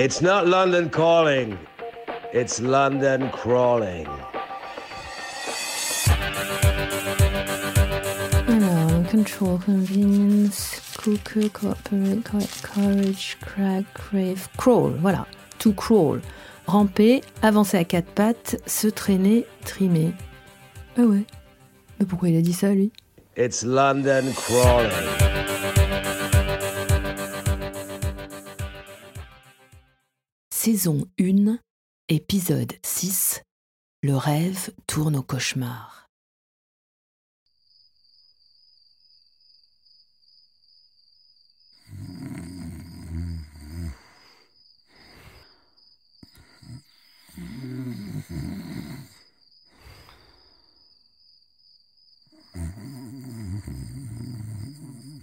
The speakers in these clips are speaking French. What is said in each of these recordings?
It's not London calling, it's London crawling. Alors, control, convenience, cooker, cooperate, courage, crack, crave, crawl, voilà. To crawl. Ramper, avancer à quatre pattes, se traîner, trimer. Ah ouais. Mais pourquoi il a dit ça, lui? It's London crawling. Saison 1, épisode 6. Le rêve tourne au cauchemar.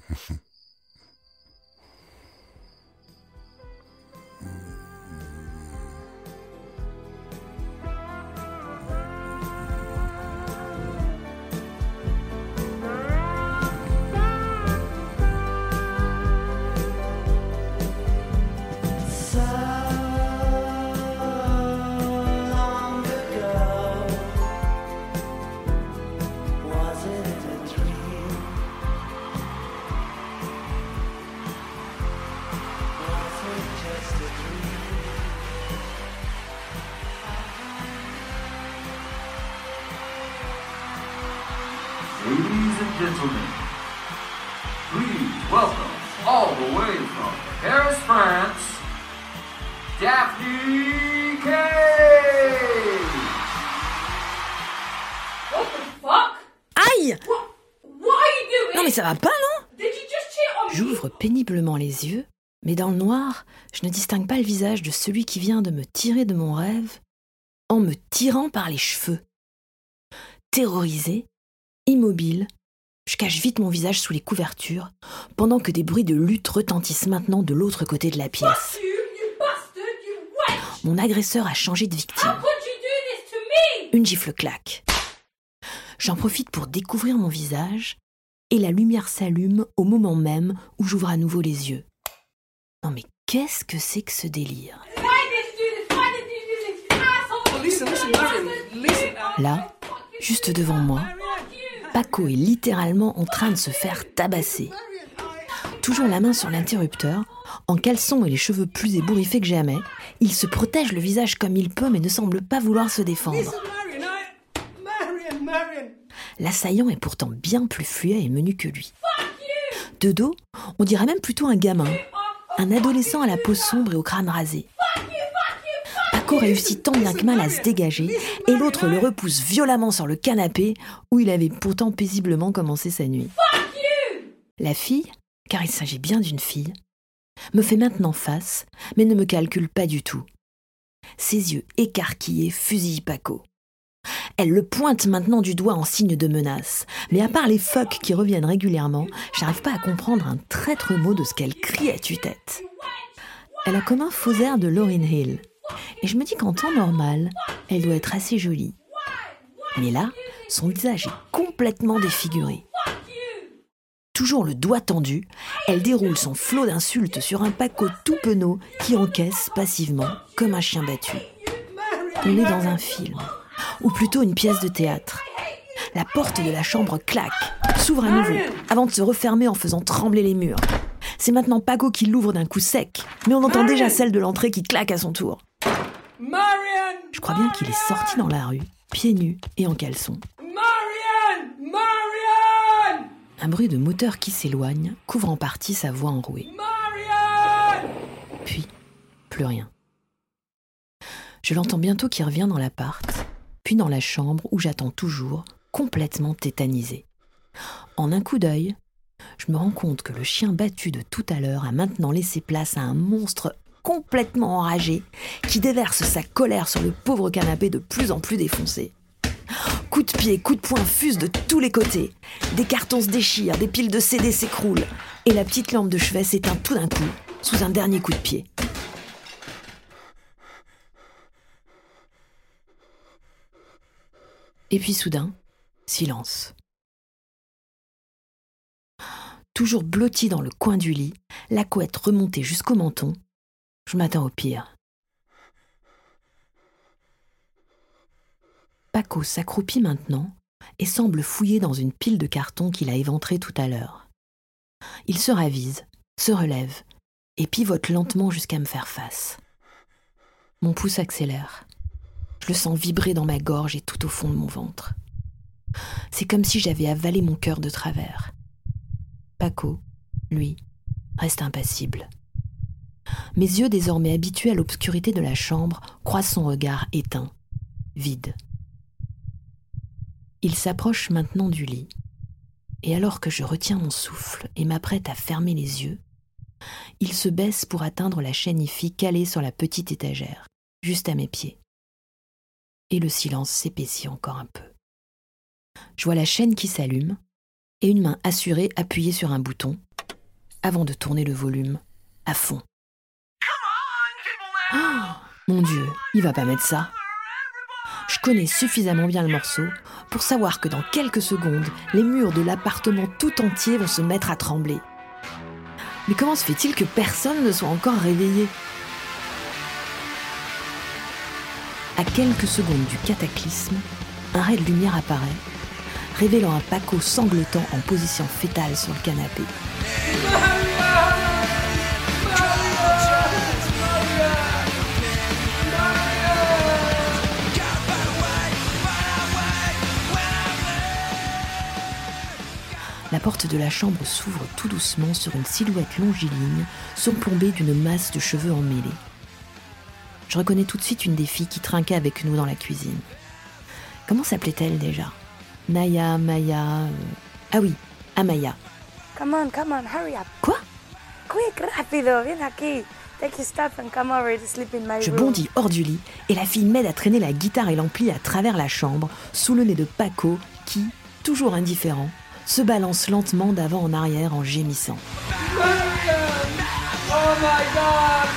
Paris, France, Daphne Kay! What the fuck? Aïe What? What are you doing? Non mais ça va pas, non? Did you just cheat on me? J'ouvre péniblement les yeux, mais dans le noir, je ne distingue pas le visage de celui qui vient de me tirer de mon rêve en me tirant par les cheveux. Terrorisé, immobile, je cache vite mon visage sous les couvertures, pendant que des bruits de lutte retentissent maintenant de l'autre côté de la pièce. Mon agresseur a changé de victime. Une gifle claque. J'en profite pour découvrir mon visage, et la lumière s'allume au moment même où j'ouvre à nouveau les yeux. Non mais qu'est-ce que c'est que ce délire? Là, juste devant moi, Paco est littéralement en train de se faire tabasser. Toujours la main sur l'interrupteur, en caleçon et les cheveux plus ébouriffés que jamais, il se protège le visage comme il peut mais ne semble pas vouloir se défendre. L'assaillant est pourtant bien plus fluet et menu que lui. De dos, on dirait même plutôt un gamin, un adolescent à la peau sombre et au crâne rasé. Paco réussit tant bien que mal à se dégager et l'autre le repousse violemment sur le canapé où il avait pourtant paisiblement commencé sa nuit. La fille, car il s'agit bien d'une fille, me fait maintenant face, mais ne me calcule pas du tout. Ses yeux écarquillés fusillent Paco. Elle le pointe maintenant du doigt en signe de menace, mais à part les fuck qui reviennent régulièrement, j'arrive pas à comprendre un traître mot de ce qu'elle crie à tue-tête. Elle a comme un faux air de Lauryn Hill, et je me dis qu'en temps normal, elle doit être assez jolie. Mais là, son visage est complètement défiguré. Toujours le doigt tendu, elle déroule son flot d'insultes sur un Paco tout penaud qui encaisse passivement comme un chien battu. On est dans un film, ou plutôt une pièce de théâtre. La porte de la chambre claque, s'ouvre à nouveau, avant de se refermer en faisant trembler les murs. C'est maintenant Paco qui l'ouvre d'un coup sec, mais on entend déjà celle de l'entrée qui claque à son tour. Marion! Je crois bien qu'il est sorti dans la rue, pieds nus et en caleçon. Marion! Marion! Un bruit de moteur qui s'éloigne couvre en partie sa voix enrouée. Marion! Puis, plus rien. Je l'entends bientôt qui revient dans l'appart, puis dans la chambre où j'attends toujours, complètement tétanisé. En un coup d'œil, je me rends compte que le chien battu de tout à l'heure a maintenant laissé place à un monstre complètement enragé qui déverse sa colère sur le pauvre canapé de plus en plus défoncé. Coups de pied, coups de poing fusent de tous les côtés. Des cartons se déchirent, des piles de CD s'écroulent, et la petite lampe de chevet s'éteint tout d'un coup, sous un dernier coup de pied. Et puis soudain, silence. Toujours blotti dans le coin du lit, la couette remontée jusqu'au menton, Je m'attends au pire. Paco s'accroupit maintenant et semble fouiller dans une pile de cartons qu'il a éventrée tout à l'heure. Il se ravise, se relève et pivote lentement jusqu'à me faire face. Mon pouce accélère. Je le sens vibrer dans ma gorge et tout au fond de mon ventre. C'est comme si j'avais avalé mon cœur de travers. Paco, lui, reste impassible. Mes yeux, désormais habitués à l'obscurité de la chambre, croisent son regard éteint, vide. Il s'approche maintenant du lit. Et alors que je retiens mon souffle et m'apprête à fermer les yeux, il se baisse pour atteindre la chaîne IFI calée sur la petite étagère, juste à mes pieds. Et le silence s'épaissit encore un peu. Je vois la chaîne qui s'allume et une main assurée appuyée sur un bouton avant de tourner le volume à fond. Oh, mon Dieu, il va pas mettre ça. Je connais suffisamment bien le morceau pour savoir que dans quelques secondes, les murs de l'appartement tout entier vont se mettre à trembler. Mais comment se fait-il que personne ne soit encore réveillé? À quelques secondes du cataclysme, un ray de lumière apparaît, révélant un Paco sanglotant en position fétale sur le canapé. La porte de la chambre s'ouvre tout doucement sur une silhouette longiligne, surplombée d'une masse de cheveux emmêlés. Je reconnais tout de suite une des filles qui trinquait avec nous dans la cuisine. Comment s'appelait-elle déjà? Naya, Maya. euh, Ah oui, Amaya. Come on, come on, hurry up. Quoi? Quick, rápido, viens aquí. Take your stuff and come over to sleep in my Je room. bondis hors du lit et la fille m'aide à traîner la guitare et l'ampli à travers la chambre, sous le nez de Paco, qui, toujours indifférent, se balance lentement d'avant en arrière en gémissant. Oh my god!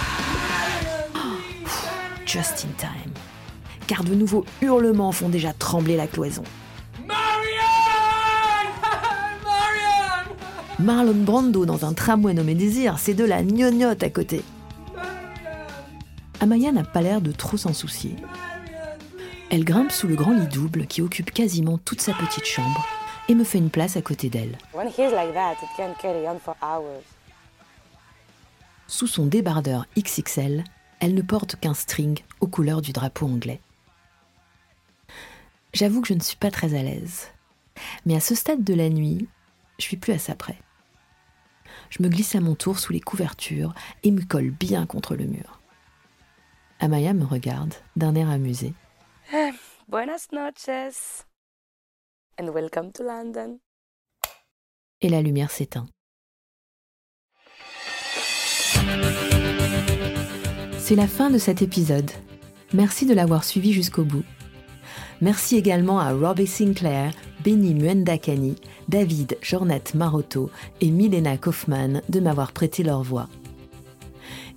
Just in time. Car de nouveaux hurlements font déjà trembler la cloison. Marlon Brando dans un tramway nommé Désir, c'est de la gnognotte à côté. Amaya n'a pas l'air de trop s'en soucier. Elle grimpe sous le grand lit double qui occupe quasiment toute sa petite chambre et me fait une place à côté d'elle. When he's like that, it can carry on for hours. Sous son débardeur XXL, elle ne porte qu'un string aux couleurs du drapeau anglais. J'avoue que je ne suis pas très à l'aise. Mais à ce stade de la nuit, je suis plus à ça près. Je me glisse à mon tour sous les couvertures et me colle bien contre le mur. Amaya me regarde d'un air amusé. Buenas noches. And welcome to London. et la lumière s'éteint. C'est la fin de cet épisode. Merci de l'avoir suivi jusqu'au bout. Merci également à Robbie Sinclair, Benny Muendakani, David Jornat Marotto et Milena Kaufman de m'avoir prêté leur voix.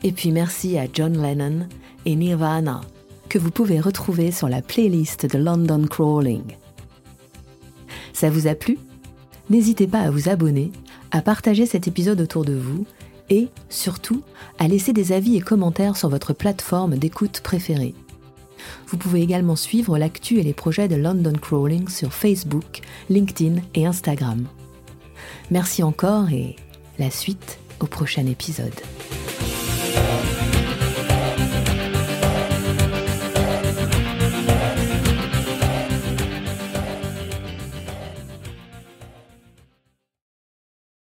Et puis merci à John Lennon et Nirvana, que vous pouvez retrouver sur la playlist de London Crawling. Ça vous a plu? N'hésitez pas à vous abonner, à partager cet épisode autour de vous et, surtout, à laisser des avis et commentaires sur votre plateforme d'écoute préférée. Vous pouvez également suivre l'actu et les projets de London Crawling sur Facebook, LinkedIn et Instagram. Merci encore et la suite au prochain épisode.